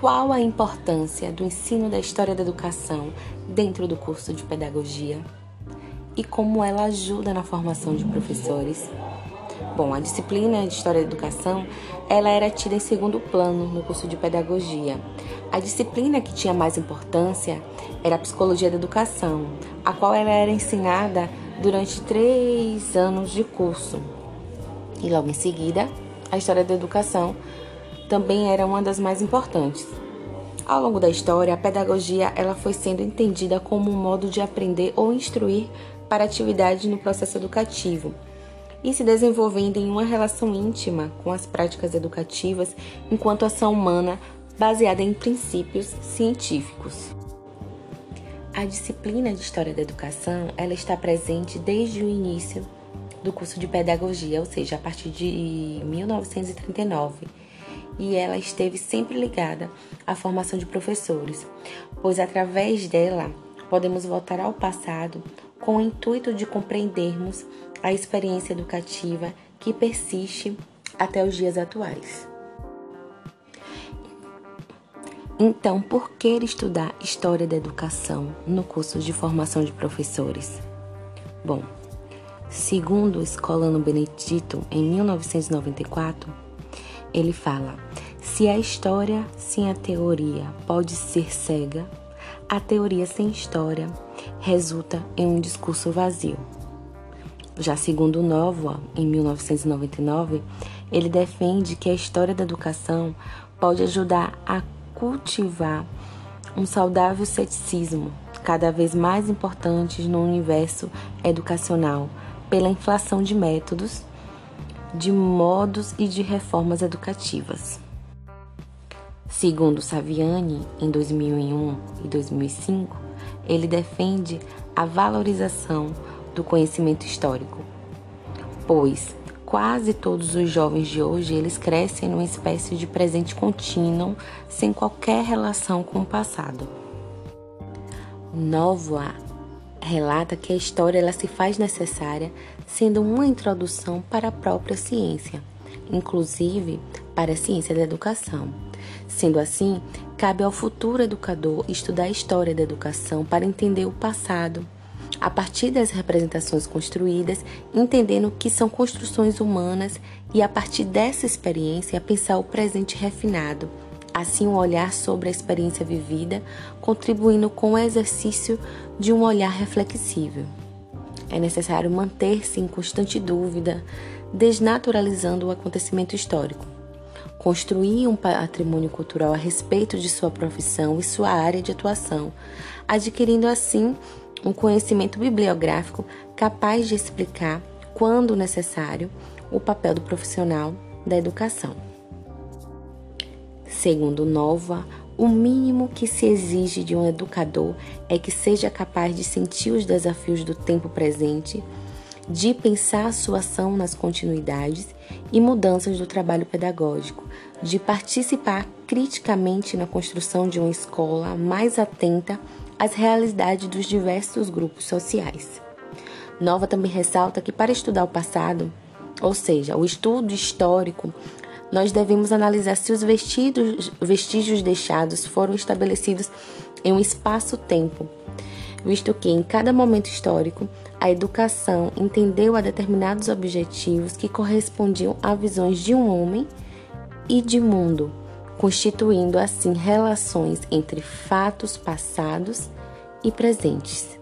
qual a importância do ensino da história da educação dentro do curso de pedagogia e como ela ajuda na formação de professores. Bom, a disciplina de História da Educação, ela era tida em segundo plano no curso de Pedagogia. A disciplina que tinha mais importância era a Psicologia da Educação, a qual ela era ensinada durante três anos de curso. E logo em seguida, a História da Educação também era uma das mais importantes. Ao longo da história, a pedagogia ela foi sendo entendida como um modo de aprender ou instruir para atividade no processo educativo e se desenvolvendo em uma relação íntima com as práticas educativas enquanto ação humana baseada em princípios científicos. A disciplina de História da Educação, ela está presente desde o início do curso de pedagogia, ou seja, a partir de 1939, e ela esteve sempre ligada à formação de professores, pois através dela podemos voltar ao passado com o intuito de compreendermos a experiência educativa que persiste até os dias atuais. Então, por que estudar História da Educação no curso de formação de professores? Bom, segundo Escolano Benedito, em 1994, ele fala: se a história sem a teoria pode ser cega, a teoria sem história resulta em um discurso vazio. Já segundo Novoa, em 1999, ele defende que a história da educação pode ajudar a cultivar um saudável ceticismo, cada vez mais importante no universo educacional, pela inflação de métodos, de modos e de reformas educativas. Segundo Saviani, em 2001 e 2005, ele defende a valorização do conhecimento histórico, pois quase todos os jovens de hoje eles crescem numa espécie de presente contínuo, sem qualquer relação com o passado. Novoa relata que a história ela se faz necessária sendo uma introdução para a própria ciência, inclusive para a ciência da educação. Sendo assim, cabe ao futuro educador estudar a história da educação para entender o passado, a partir das representações construídas, entendendo que são construções humanas e a partir dessa experiência pensar o presente refinado, assim um olhar sobre a experiência vivida, contribuindo com o exercício de um olhar reflexível. É necessário manter-se em constante dúvida, desnaturalizando o acontecimento histórico. Construir um patrimônio cultural a respeito de sua profissão e sua área de atuação, adquirindo assim um conhecimento bibliográfico capaz de explicar, quando necessário, o papel do profissional da educação. Segundo Nova, o mínimo que se exige de um educador é que seja capaz de sentir os desafios do tempo presente, de pensar a sua ação nas continuidades e mudanças do trabalho pedagógico, de participar criticamente na construção de uma escola mais atenta as realidades dos diversos grupos sociais. Nova também ressalta que para estudar o passado, ou seja, o estudo histórico, nós devemos analisar se os vestígios, vestígios deixados foram estabelecidos em um espaço-tempo, visto que em cada momento histórico a educação entendeu a determinados objetivos que correspondiam a visões de um homem e de mundo constituindo assim relações entre fatos passados e presentes.